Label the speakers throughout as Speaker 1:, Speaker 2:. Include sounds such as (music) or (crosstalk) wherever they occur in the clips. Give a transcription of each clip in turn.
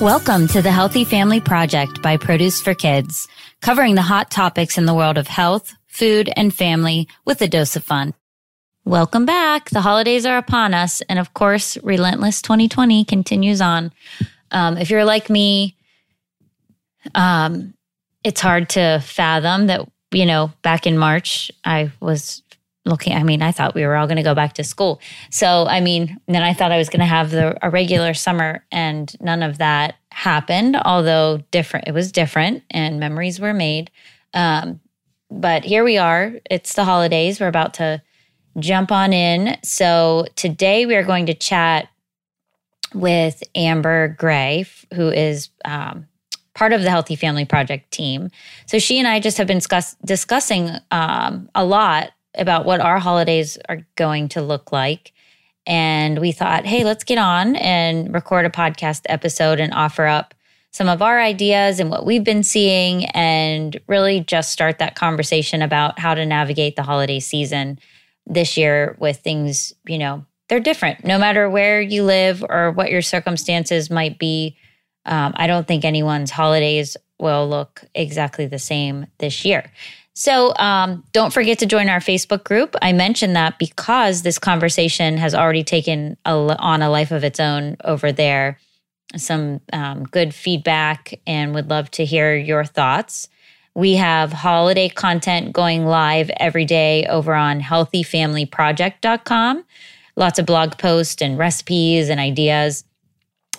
Speaker 1: Welcome to the Healthy Family Project by Produce for Kids, covering the hot topics in the world of health, food, and family with a dose of fun. Welcome back. The holidays are upon us. And of course, Relentless 2020 continues on. Um, if you're like me, um, it's hard to fathom that, you know, back in March, I was looking i mean i thought we were all going to go back to school so i mean then i thought i was going to have the a regular summer and none of that happened although different it was different and memories were made. Um, but here we are. It's the holidays. We're about to jump on in. So today we are going to chat with amber gray who is um, part of the healthy family project team. So she and i just have been discuss- discussing um, a lot about what our holidays are going to look like. And we thought, hey, let's get on and record a podcast episode and offer up some of our ideas and what we've been seeing, and really just start that conversation about how to navigate the holiday season this year with things, you know, they're different no matter where you live or what your circumstances might be. Um, I don't think anyone's holidays will look exactly the same this year. So um, don't forget to join our Facebook group. I mentioned that because this conversation has already taken a, on a life of its own over there. Some um, good feedback and would love to hear your thoughts. We have holiday content going live every day over on healthyfamilyproject.com. Lots of blog posts and recipes and ideas,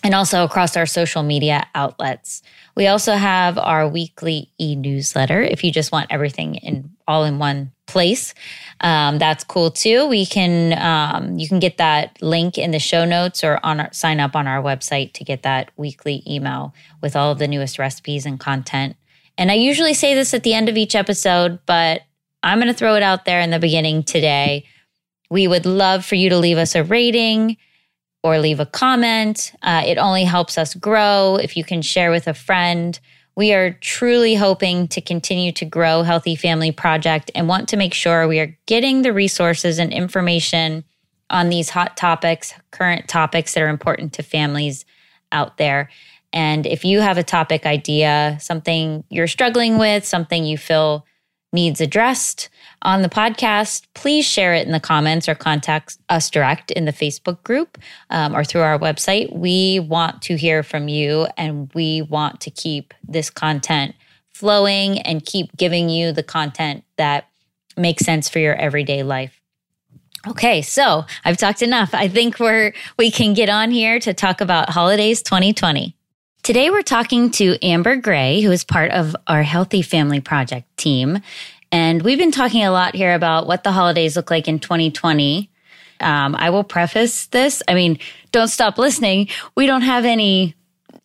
Speaker 1: and also across our social media outlets. We also have our weekly e newsletter if you just want everything in all in one place. Um, that's cool too. We can um, you can get that link in the show notes or on our, sign up on our website to get that weekly email with all of the newest recipes and content. And I usually say this at the end of each episode, but I'm going to throw it out there in the beginning today. We would love for you to leave us a rating or leave a comment. Uh, it only helps us grow if you can share with a friend. We are truly hoping to continue to grow Healthy Family Project and want to make sure we are getting the resources and information on these hot topics, current topics that are important to families out there. And if you have a topic idea, something you're struggling with, something you feel needs addressed on the podcast, please share it in the comments or contact us direct in the Facebook group um, or through our website. We want to hear from you and we want to keep this content flowing and keep giving you the content that makes sense for your everyday life. Okay, so I've talked enough. I think we're we can get on here to talk about holidays 2020. Today, we're talking to Amber Gray, who is part of our Healthy Family Project team. And we've been talking a lot here about what the holidays look like in 2020. Um, I will preface this. I mean, don't stop listening. We don't have any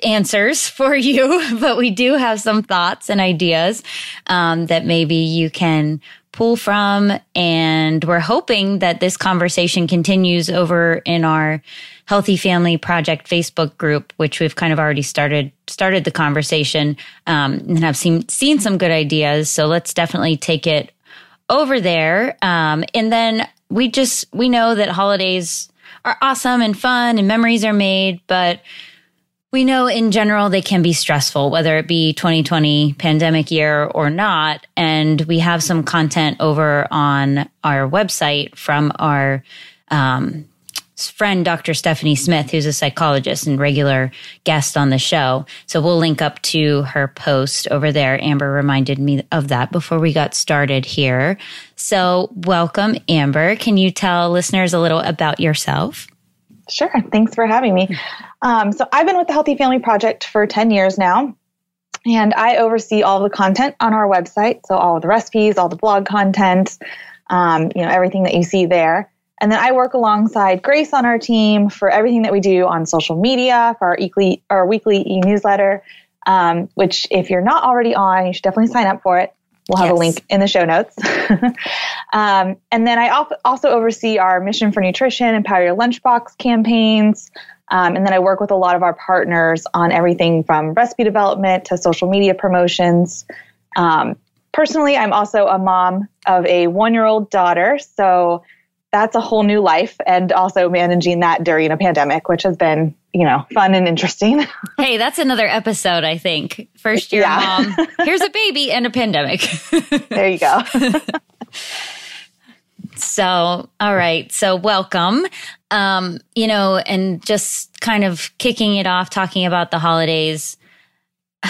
Speaker 1: answers (laughs) for you, (laughs) but we do have some thoughts and ideas um, that maybe you can pull from. And we're hoping that this conversation continues over in our Healthy Family Project Facebook group, which we've kind of already started started the conversation um, and have seen seen some good ideas. So let's definitely take it over there. Um, and then we just we know that holidays are awesome and fun and memories are made, but we know in general they can be stressful, whether it be 2020 pandemic year or not. And we have some content over on our website from our um, friend, Dr. Stephanie Smith, who's a psychologist and regular guest on the show. So we'll link up to her post over there. Amber reminded me of that before we got started here. So welcome, Amber. Can you tell listeners a little about yourself?
Speaker 2: Sure. Thanks for having me. Um, so I've been with the Healthy Family Project for 10 years now. And I oversee all the content on our website. So all the recipes, all the blog content, um, you know, everything that you see there. And then I work alongside Grace on our team for everything that we do on social media, for our weekly, our weekly e-newsletter, um, which if you're not already on, you should definitely sign up for it. We'll have yes. a link in the show notes. (laughs) um, and then I also oversee our Mission for Nutrition and Power Your Lunchbox campaigns. Um, and then I work with a lot of our partners on everything from recipe development to social media promotions. Um, personally, I'm also a mom of a one year old daughter. So that's a whole new life and also managing that during a pandemic which has been you know fun and interesting. (laughs)
Speaker 1: Hey that's another episode i think. First year yeah. mom (laughs) here's a baby and a pandemic. (laughs)
Speaker 2: There you go.
Speaker 1: So all right. So welcome. Um you know and just kind of kicking it off talking about the holidays. (sighs)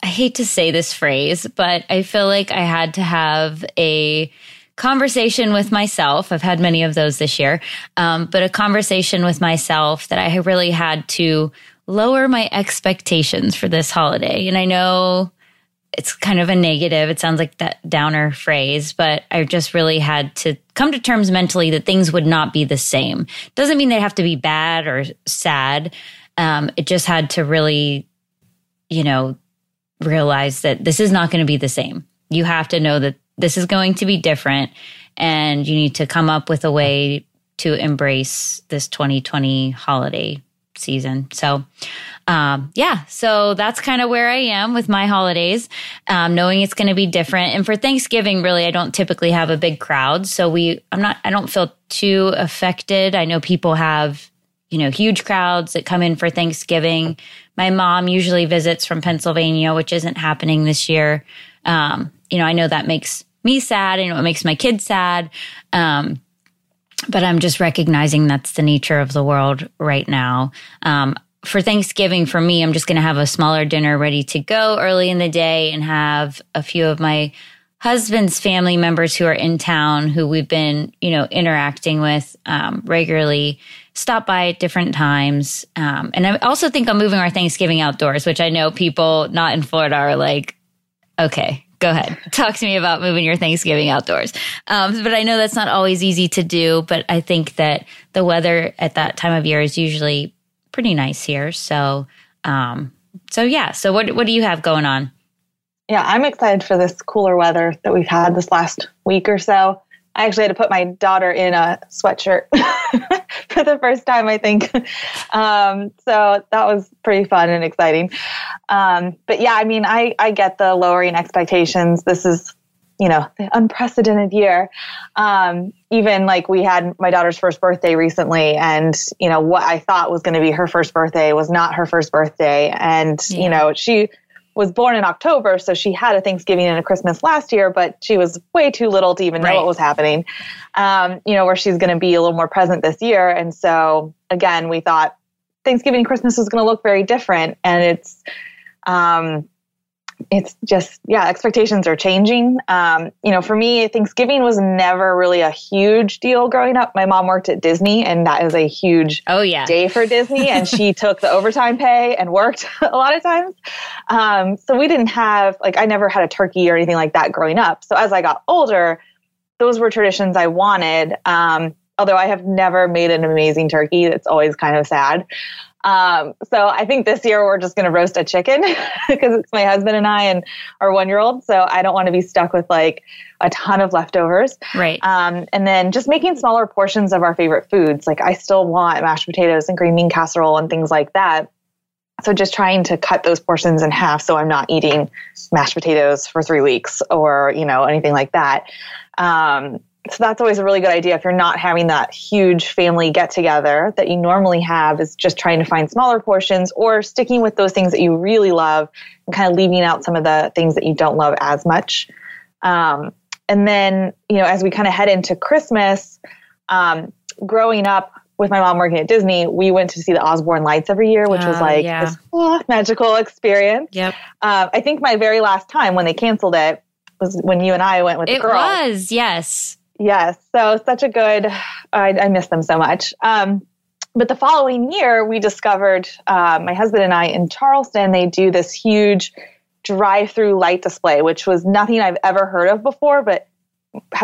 Speaker 1: I hate to say this phrase, but I feel like I had to have a conversation with myself. I've had many of those this year, um, but a conversation with myself that I really had to lower my expectations for this holiday. And I know it's kind of a negative. It sounds like that downer phrase, but I just really had to come to terms mentally that things would not be the same. Doesn't mean they have to be bad or sad. Um, it just had to really, you know, realize that this is not going to be the same. You have to know that this is going to be different and you need to come up with a way to embrace this 2020 holiday season. So, um, yeah, so that's kind of where I am with my holidays, um, knowing it's going to be different. And for Thanksgiving, really, I don't typically have a big crowd. So we, I'm not, I don't feel too affected. I know people have, you know, huge crowds that come in for Thanksgiving. My mom usually visits from Pennsylvania, which isn't happening this year. Um, you know, I know that makes me sad. Know it makes my kids sad. Um, but I'm just recognizing that's the nature of the world right now. Um, for Thanksgiving, for me, I'm just going to have a smaller dinner ready to go early in the day and have a few of my husband's family members who are in town who we've been, you know, interacting with um, regularly stop by at different times. Um, and I also think I'm moving our Thanksgiving outdoors, which I know people not in Florida are like, okay, go ahead. Talk to me about moving your Thanksgiving outdoors. Um, but I know that's not always easy to do, but I think that the weather at that time of year is usually pretty nice here. So, um, so yeah. So what, what do you have going on?
Speaker 2: Yeah, I'm excited for this cooler weather that we've had this last week or so. I actually had to put my daughter in a sweatshirt (laughs) for (laughs) the first time, I think. Um, so that was pretty fun and exciting. Um, but yeah, I mean, I, I get the lowering expectations. This is, you know, the unprecedented year. Um, even like we had my daughter's first birthday recently, and, you know, what I thought was going to be her first birthday was not her first birthday. And, yeah. you know, she, was born in October, so she had a Thanksgiving and a Christmas last year, but she was way too little to even know what was happening. Um, you know, where she's going to be a little more present this year. And so, again, we thought Thanksgiving and Christmas was going to look very different. And it's, um, it's just yeah expectations are changing. Um, you know for me thanksgiving was never really a huge deal growing up. My mom worked at disney and that is a huge
Speaker 1: oh yeah.
Speaker 2: day for disney and she (laughs) took the overtime pay and worked (laughs) a lot of times. Um, so we didn't have like i never had a turkey or anything like that growing up. So as i got older those were traditions i wanted. Um, although i have never made an amazing turkey that's always kind of sad um, so I think this year we're just going to roast a chicken (laughs) because it's my husband and I and our one year old. So I don't want to be stuck with like a ton of leftovers.
Speaker 1: Right.
Speaker 2: Um, and then just making smaller portions of our favorite foods. Like I still want mashed potatoes and green bean casserole and things like that. So just trying to cut those portions in half so I'm not eating mashed potatoes for three weeks or, you know, anything like that. Um, so that's always a really good idea if you're not having that huge family get together that you normally have is just trying to find smaller portions or sticking with those things that you really love and kind of leaving out some of the things that you don't love as much um, and then you know as we kind of head into christmas um, growing up with my mom working at disney we went to see the osborne lights every year which uh, was like yeah. this oh, magical experience
Speaker 1: yep
Speaker 2: uh, i think my very last time when they canceled it was when you and i went with
Speaker 1: it
Speaker 2: the girls.
Speaker 1: It was yes
Speaker 2: Yes. So such a good, I, I miss them so much. Um, but the following year, we discovered, uh, my husband and I in Charleston, they do this huge drive through light display, which was nothing I've ever heard of before. But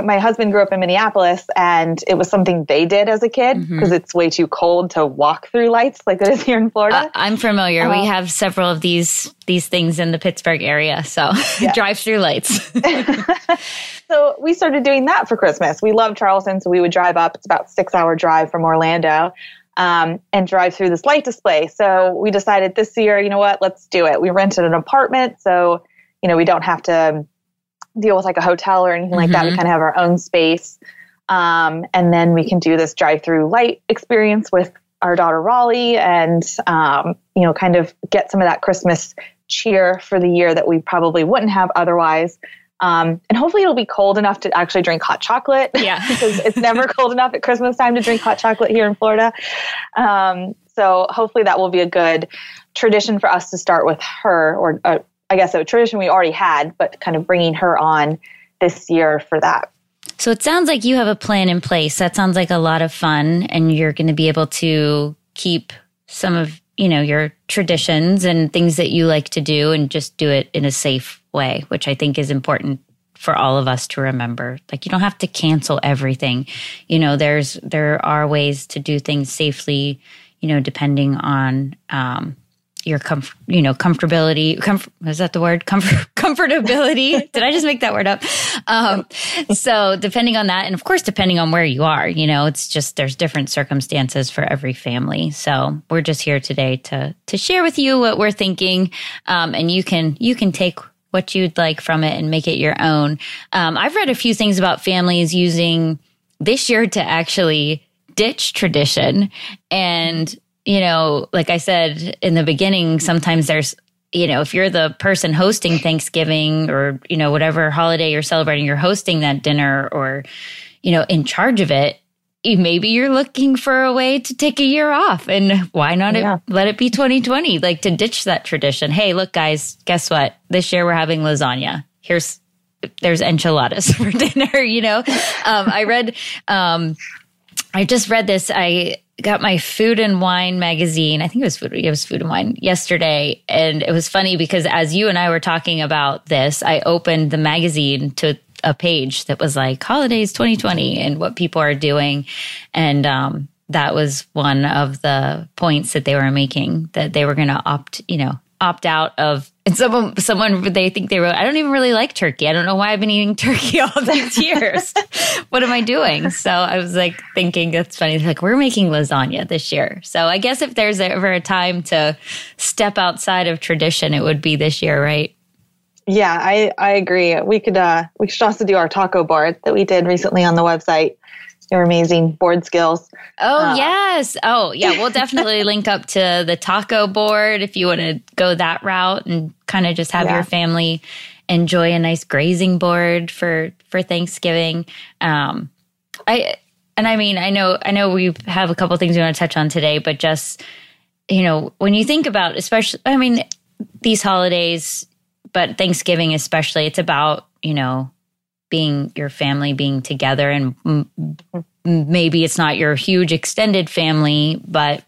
Speaker 2: my husband grew up in Minneapolis and it was something they did as a kid because mm-hmm. it's way too cold to walk through lights like it is here in Florida. Uh,
Speaker 1: I'm familiar. Uh, we have several of these these things in the Pittsburgh area. So (laughs) yeah. drive through lights. (laughs) (laughs)
Speaker 2: so we started doing that for Christmas. We love Charleston, so we would drive up. It's about six hour drive from Orlando. Um, and drive through this light display. So we decided this year, you know what, let's do it. We rented an apartment, so you know we don't have to deal with like a hotel or anything mm-hmm. like that. We mm-hmm. kind of have our own space. Um, and then we can do this drive through light experience with our daughter Raleigh and, um, you know, kind of get some of that Christmas cheer for the year that we probably wouldn't have otherwise. Um, and hopefully it'll be cold enough to actually drink hot chocolate.
Speaker 1: Yeah. (laughs)
Speaker 2: because it's never cold enough at Christmas time to drink hot chocolate here in Florida. Um, so hopefully that will be a good tradition for us to start with her, or uh, I guess a tradition we already had, but kind of bringing her on this year for that.
Speaker 1: So it sounds like you have a plan in place. That sounds like a lot of fun, and you're going to be able to keep some of you know your traditions and things that you like to do, and just do it in a safe way, which I think is important for all of us to remember. Like you don't have to cancel everything. You know, there's there are ways to do things safely. You know, depending on um, your comfort, you know, comfortability. Comfort, is that the word? Comfort, (laughs) comfortability. Did I just make that word up? Um, so depending on that, and of course, depending on where you are, you know, it's just there's different circumstances for every family. So we're just here today to to share with you what we're thinking, um, and you can you can take what you'd like from it and make it your own. Um, I've read a few things about families using this year to actually ditch tradition and you know, like I said in the beginning, sometimes there's, you know, if you're the person hosting Thanksgiving or, you know, whatever holiday you're celebrating, you're hosting that dinner or, you know, in charge of it, maybe you're looking for a way to take a year off. And why not yeah. it, let it be 2020 like to ditch that tradition. Hey look guys guess what? This year we're having lasagna. Here's there's enchiladas (laughs) for dinner you know? Um, i read um, i just read this i got my food and wine magazine. I think it was food. It was food and wine yesterday, and it was funny because as you and I were talking about this, I opened the magazine to a page that was like holidays 2020 and what people are doing, and um, that was one of the points that they were making that they were going to opt, you know, opt out of and someone someone they think they wrote i don't even really like turkey. I don't know why i've been eating (laughs) turkey all these (laughs) years. What am i doing? So i was like thinking that's funny. Like we're making lasagna this year. So i guess if there's ever a time to step outside of tradition it would be this year right?
Speaker 2: Yeah i i agree. We could uh we should also do our taco board that we did recently on the website your amazing board skills.
Speaker 1: Oh, uh, yes. Oh, yeah. We'll definitely (laughs) link up to the taco board if you want to go that route and kind of just have yeah. your family enjoy a nice grazing board for for Thanksgiving. Um, I and I mean, I know I know we have a couple things we want to touch on today, but just you know, when you think about especially I mean, these holidays, but Thanksgiving especially, it's about, you know, being your family being together and m- maybe it's not your huge extended family but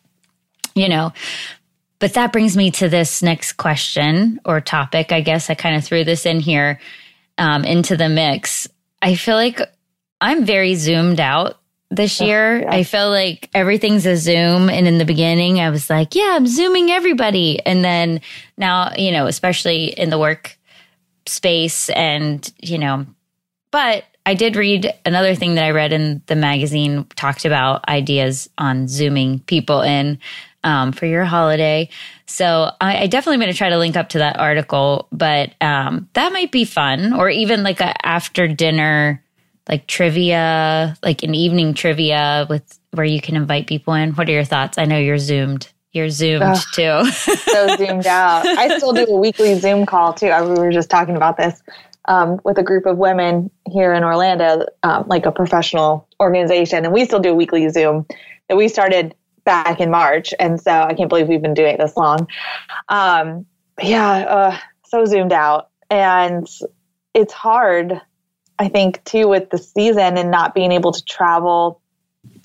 Speaker 1: you know but that brings me to this next question or topic i guess i kind of threw this in here um, into the mix i feel like i'm very zoomed out this year. yeah. I feel like everything's a Zoom. And in the beginning, I was like, yeah, I'm Zooming everybody. And then now, you know, especially in the work space and, you know, but I did read another thing that I read in the magazine talked about ideas on zooming people in um, for your holiday. So I, I definitely going to try to link up to that article, but um, that might be fun, or even like a after dinner like trivia, like an evening trivia with where you can invite people in. What are your thoughts? I know you're zoomed. You're zoomed Ugh, too.
Speaker 2: so zoomed out. I still do a weekly Zoom call too. We were just talking about this um, with a group of women here in Orlando, um, like a professional organization, and we still do a weekly Zoom that we started back in March, and so I can't believe we've been doing it this long. Um, yeah, uh, so zoomed out, and it's hard, I think, too, with the season and not being able to travel,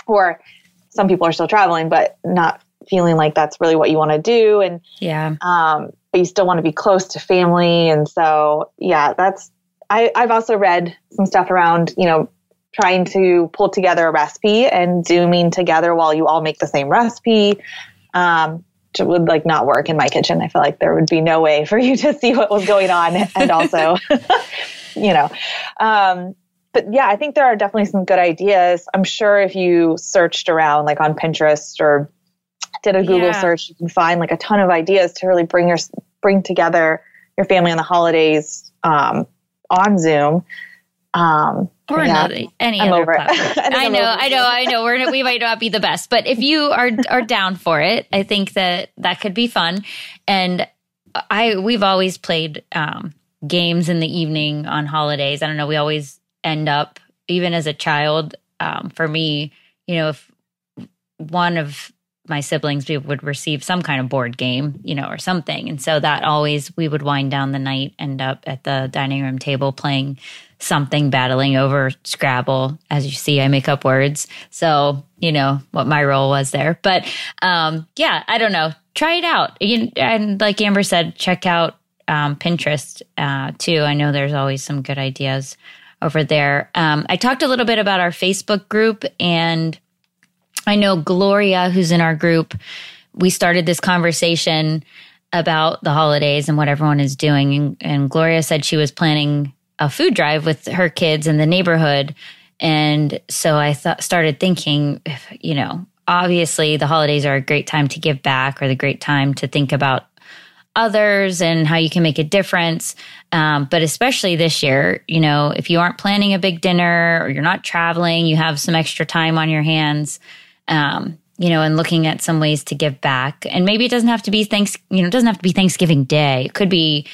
Speaker 2: or some people are still traveling, but not feeling like that's really what you want to do, and
Speaker 1: yeah,
Speaker 2: um, but you still want to be close to family. And so, yeah, that's, I, I've also read some stuff around, you know, trying to pull together a recipe and zooming together while you all make the same recipe. Um, it would like not work in my kitchen. I feel like there would be no way for you to see what was going on (laughs) and also, (laughs) you know, um, but yeah, I think there are definitely some good ideas. I'm sure if you searched around like on Pinterest or did a Google yeah. search, you can find like a ton of ideas to really bring your bring together your family on the holidays um, on Zoom. Um,
Speaker 1: or
Speaker 2: yeah,
Speaker 1: another, any
Speaker 2: I'm
Speaker 1: other platform. (laughs)
Speaker 2: I
Speaker 1: I know, I know, I know. We're we might not be the best, but if you are are down for it, I think that that could be fun. And I we've always played um, games in the evening on holidays. I don't know. We always end up, even as a child. Um, for me, you know, if one of my siblings we would receive some kind of board game, you know, or something. And so that always we would wind down the night, end up at the dining room table playing something, battling over Scrabble. As you see, I make up words. So, you know, what my role was there. But um, yeah, I don't know. Try it out. And like Amber said, check out um, Pinterest uh, too. I know there's always some good ideas over there. Um, I talked a little bit about our Facebook group and I know Gloria, who's in our group, we started this conversation about the holidays and what everyone is doing. And, and, Gloria said she was planning a food drive with her kids in the neighborhood. And so I thought, started thinking, you know, obviously the holidays are a great time to give back or the great time to think about others and how you can make a difference. Um, but especially this year, you know, if you aren't planning a big dinner or you're not traveling, you have some extra time on your hands um, you know, and looking at some ways to give back. And maybe it doesn't have to be thanks, you know, it doesn't have to be Thanksgiving Day. It could be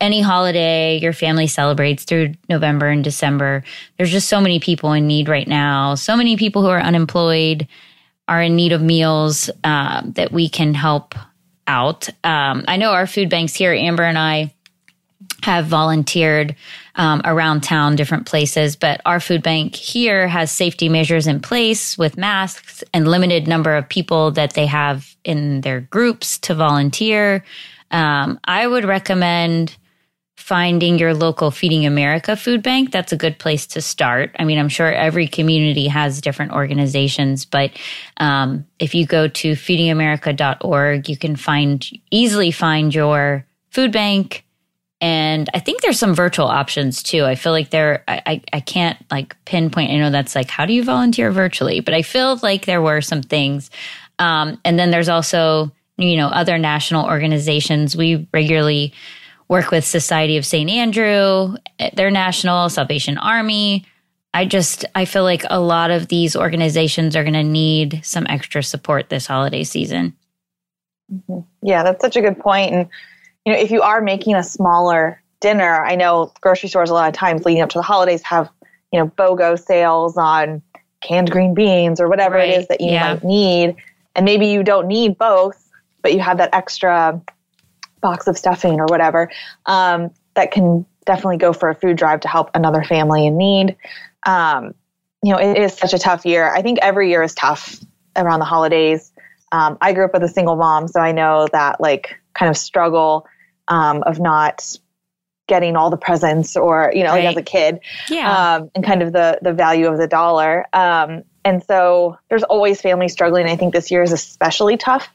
Speaker 1: any holiday your family celebrates through November and December. There's just so many people in need right now. So many people who are unemployed are in need of meals uh, that we can help out. Um, I know our food banks here, Amber and I have volunteered um, around town, different places. But our food bank here has safety measures in place with masks and limited number of people that they have in their groups to volunteer. Um, I would recommend finding your local Feeding America food bank. That's a good place to start. I mean, I'm sure every community has different organizations, but um, if you go to feedingamerica.org, you can find easily find your food bank and I think there's some virtual options too. I feel like there, I, I, can't like pinpoint. I know that's like, how do you volunteer virtually? But I feel like there were some things. Um, and then there's also, you know, other national organizations. We regularly work with Society of St. Andrew, their national Salvation Army. I just, I feel like a lot of these organizations are going to need some extra support this holiday season.
Speaker 2: Mm-hmm. Yeah, that's such a good point. And you know, if you are making a smaller dinner, I know grocery stores a lot of times leading up to the holidays have, you know, BOGO sales on canned green beans or whatever right. it is that you yeah. might need. And maybe you don't need both, but you have that extra box of stuffing or whatever um, that can definitely go for a food drive to help another family in need. Um, you know, it is such a tough year. I think every year is tough around the holidays. Um, I grew up with a single mom, so I know that like kind of struggle um, of not getting all the presents or you know right. like as a kid
Speaker 1: yeah.
Speaker 2: um, and kind of the the value of the dollar. Um, and so there's always families struggling. I think this year is especially tough.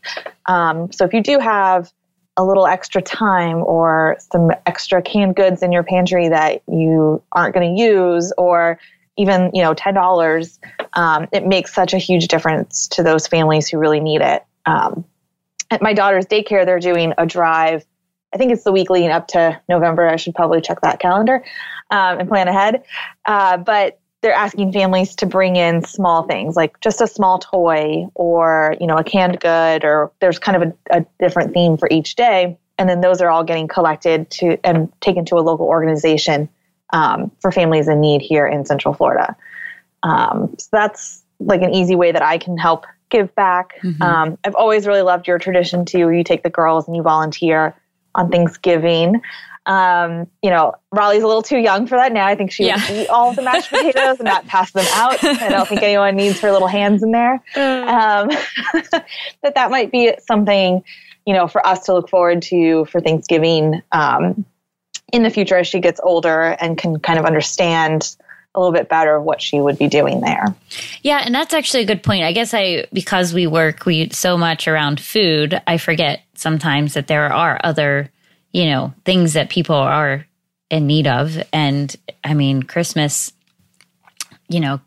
Speaker 2: Um, so if you do have a little extra time or some extra canned goods in your pantry that you aren't going to use or even you know $10 um, it makes such a huge difference to those families who really need it. Um, at my daughter's daycare they're doing a drive I think it's the week leading up to November. I should probably check that calendar um, and plan ahead. Uh, but they're asking families to bring in small things like just a small toy or you know a canned good or there's kind of a, a different theme for each day and then those are all getting collected to and taken to a local organization um, for families in need here in central florida um, so that's like an easy way that i can help give back mm-hmm. um, i've always really loved your tradition too where you take the girls and you volunteer on Thanksgiving. Um, you know, Raleigh's a little too young for that now. I think she yeah. would eat all the mashed (laughs) potatoes and not pass them out. I don't think anyone needs her little hands in there. (laughs) Um, (laughs) but that might be something, you know, for us to look forward to for Thanksgiving um, in the future as she gets older and can kind of understand a little bit better of what she would be doing there.
Speaker 1: Yeah, and that's actually a good point. I guess I because we work we so much around food, I forget sometimes that there are other, you know, things that people are in need of and I mean Christmas you know,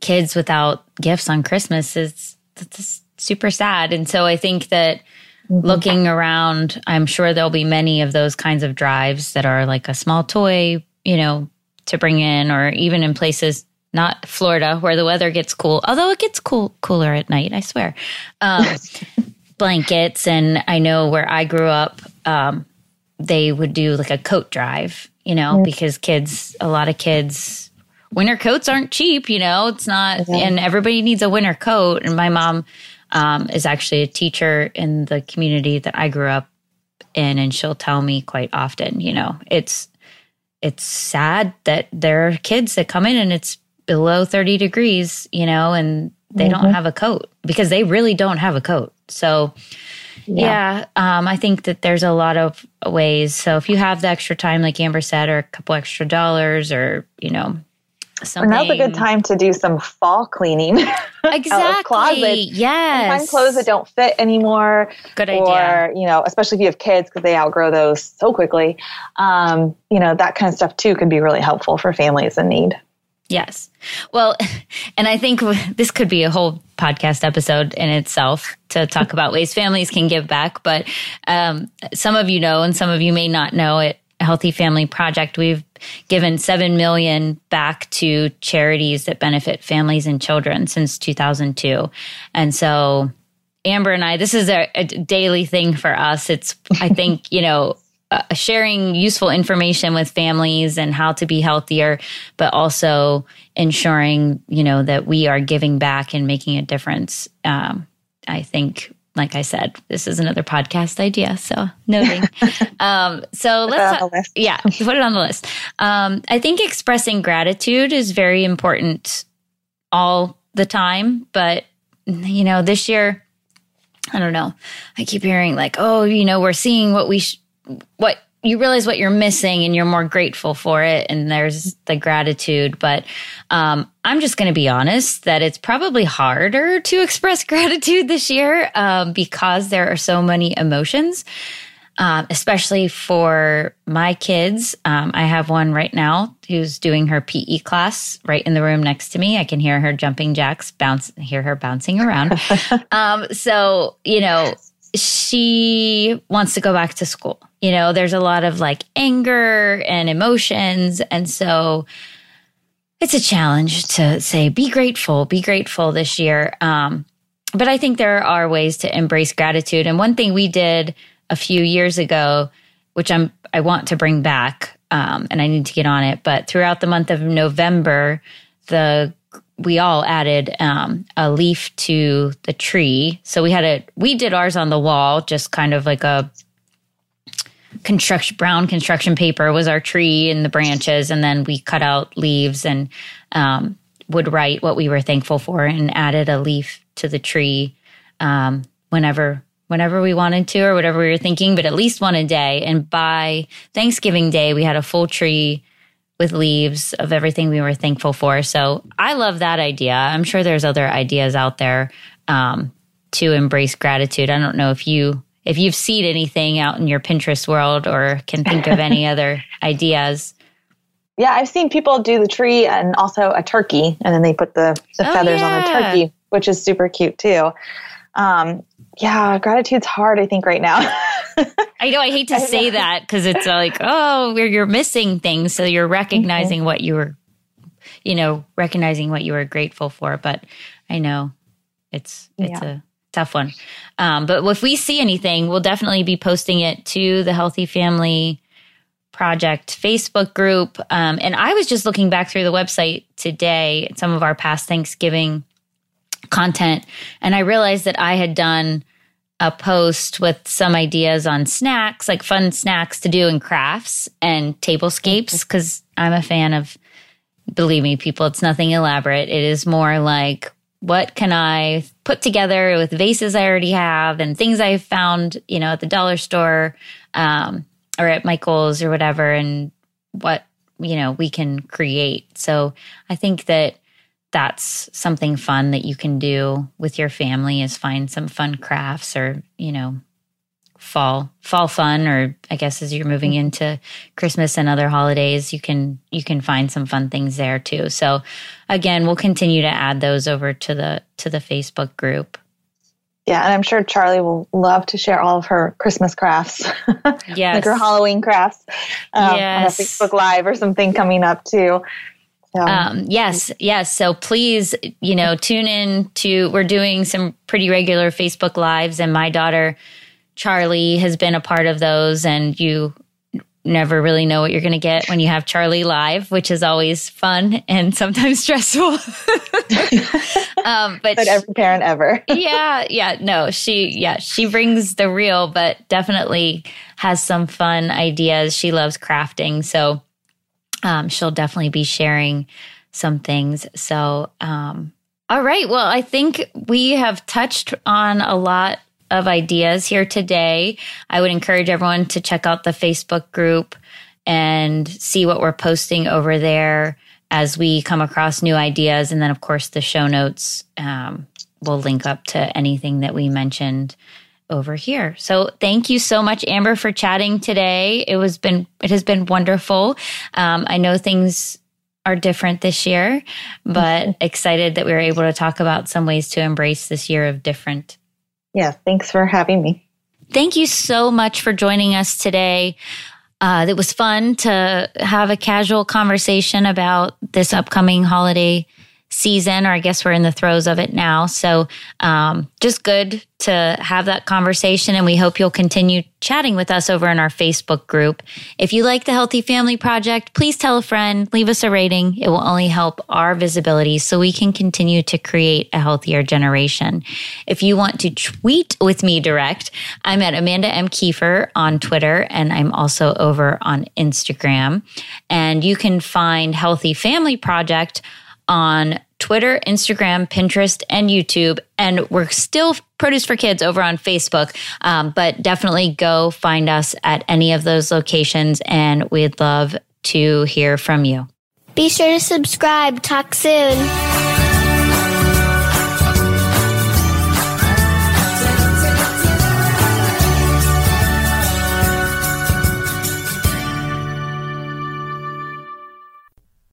Speaker 1: kids without gifts on Christmas is that's super sad. And so I think that mm-hmm. looking around, I'm sure there'll be many of those kinds of drives that are like a small toy, you know, to bring in, or even in places not Florida where the weather gets cool, although it gets cool cooler at night. I swear. Um, (laughs) blankets, and I know where I grew up, um, they would do like a coat drive. You know, because kids, a lot of kids winter coats aren't cheap, you know, it's not, mm-hmm. and everybody needs a winter coat. And my mom um, is actually a teacher in the community that I grew up in, and she'll tell me quite often, you know, it's it's sad that there are kids that come in and it's below 30 degrees, you know, and they mm-hmm. don't have a coat because they really don't have a coat. So, yeah, yeah um, I think that there's a lot of ways. So, if you have the extra time, like Amber said, or a couple extra dollars, or, you know,
Speaker 2: Something. Now's a good time to do some fall cleaning. (laughs)
Speaker 1: Exactly. closet. Yes.
Speaker 2: Find clothes that don't fit anymore.
Speaker 1: Good idea.
Speaker 2: Or, you know, especially if you have kids because they outgrow those so quickly. Um, you know, that kind of stuff too can be really helpful for families in need.
Speaker 1: Yes. Well, (laughs) and I think (laughs) this could be a whole podcast episode in itself to talk about ways families can give back. But um, some of you know, and some of you may not know it. Healthy Family Project, we've given 7 million back to charities that benefit families and children since 2002. And so Amber and I, this is a, a daily thing for us. It's, I (laughs) think, you know, uh, sharing useful information with families and how to be healthier, but also ensuring, you know, that we are giving back and making a difference. Um, I think like I said, this is another podcast idea. So noting. (laughs) um, so let's, yeah, put it on the list. Um, I think expressing gratitude is very important all the time, but you know, this year, I don't know. I keep hearing like, oh, you know, we're seeing what we, sh- what you realize what you're missing and you're more grateful for it and there's the gratitude but um, i'm just going to be honest that it's probably harder to express (laughs) gratitude this year um, because there are so many emotions um, especially for my kids. Um, i have one right now who's doing her pe class right in the room next to me. I can hear her jumping jacks bounce hear her bouncing around. (laughs) Um, so you know she wants to go back to school you know, there's a lot of like anger and emotions. And so it's a challenge to say, be grateful, be grateful this year. Um, but I think there are ways to embrace gratitude. And one thing we did a few years ago, which I'm, I want to bring back, um, and I need to get on it, but throughout the month of November, the we all added um, a leaf to the tree. So we had a we did ours on the wall, just kind of like a construction brown construction paper was our tree and the branches and then we cut out leaves and um, would write what we were thankful for and added a leaf to the tree um, whenever whenever we wanted to or whatever we were thinking but at least one a day. And by thanksgiving day we had a full tree with leaves of everything we were thankful for. So i love that idea. I'm sure there's other ideas out there um, to embrace gratitude. I don't know if you if you've seen anything out in your Pinterest world or can think of any (laughs) other ideas.
Speaker 2: Yeah, I've seen people do the tree and also a turkey, and then they put the, the oh, feathers yeah. on the turkey, which is super cute too. Um, yeah, gratitude's hard, I think, right now. (laughs)
Speaker 1: I know I hate to say that because it's like, oh, you're missing things. So you're recognizing mm-hmm. what you were, you know, recognizing what you were grateful for. But I know it's, it's yeah. a, tough one. Um, but if we see anything, we'll definitely be posting it to the Healthy Family Project Facebook group. Um, and I was just looking back through the website today, some of our past Thanksgiving content, and I realized that I had done a post with some ideas on snacks, like fun snacks to do in crafts and tablescapes, because I'm a fan of, believe me, people, it's nothing elaborate. It is more like what can I put together with vases I already have and things I've found, you know, at the dollar store um, or at Michael's or whatever, and what, you know, we can create. So I think that that's something fun that you can do with your family is find some fun crafts or, you know, fall fall fun or i guess as you're moving mm-hmm. into christmas and other holidays you can you can find some fun things there too so again we'll continue to add those over to the to the facebook group
Speaker 2: Yeah, and I'm sure Charlie will love to share all of her Christmas crafts.
Speaker 1: Yes. (laughs)
Speaker 2: like her Halloween crafts um,
Speaker 1: Yes.
Speaker 2: on a Facebook Live or something coming up too. So,
Speaker 1: Um, yes, yes. So please, you know, tune in to, we're doing some pretty regular Facebook Lives, and my daughter, Charlie, has been a part of those, and you never really know what you're going to get when you have Charlie live, which is always fun and (laughs) sometimes stressful. (laughs) um, but
Speaker 2: but every parent ever. (laughs)
Speaker 1: yeah, yeah, no, she, yeah, she brings the real, but definitely has some fun ideas. She loves crafting. So, um, she'll definitely be sharing some things. So, um, all right. Well, I think we have touched on a lot of ideas here today. I would encourage everyone to check out the Facebook group and see what we're posting over there as we come across new ideas. And then, of course, the show notes um, will link up to anything that we mentioned over here. So thank you so much, Amber, for chatting today. It was been it has been wonderful. Um, I know things are different this year, but (laughs) excited that we were able to talk about some ways to embrace this year of different.
Speaker 2: Yes, thanks for having me.
Speaker 1: Thank you so much for joining us today. Uh, it was fun to have a casual conversation about this upcoming holiday season, or I guess we're in the throes of it now. So, um, just good to have that conversation. And we hope you'll continue chatting with us over in our Facebook group. If you like the Healthy Family Project, please tell a friend, leave us a rating. It will only help our visibility so we can continue to create a healthier generation. If you want to tweet with me direct, I'm at Amanda M. Keefer on Twitter, and I'm also over on Instagram. And you can find Healthy Family Project on Twitter, Instagram, Pinterest, and YouTube. And we're still Produce for Kids over on Facebook. Um, but definitely go find us at any of those locations, and we'd love to hear from you.
Speaker 3: Be sure to subscribe. Talk soon.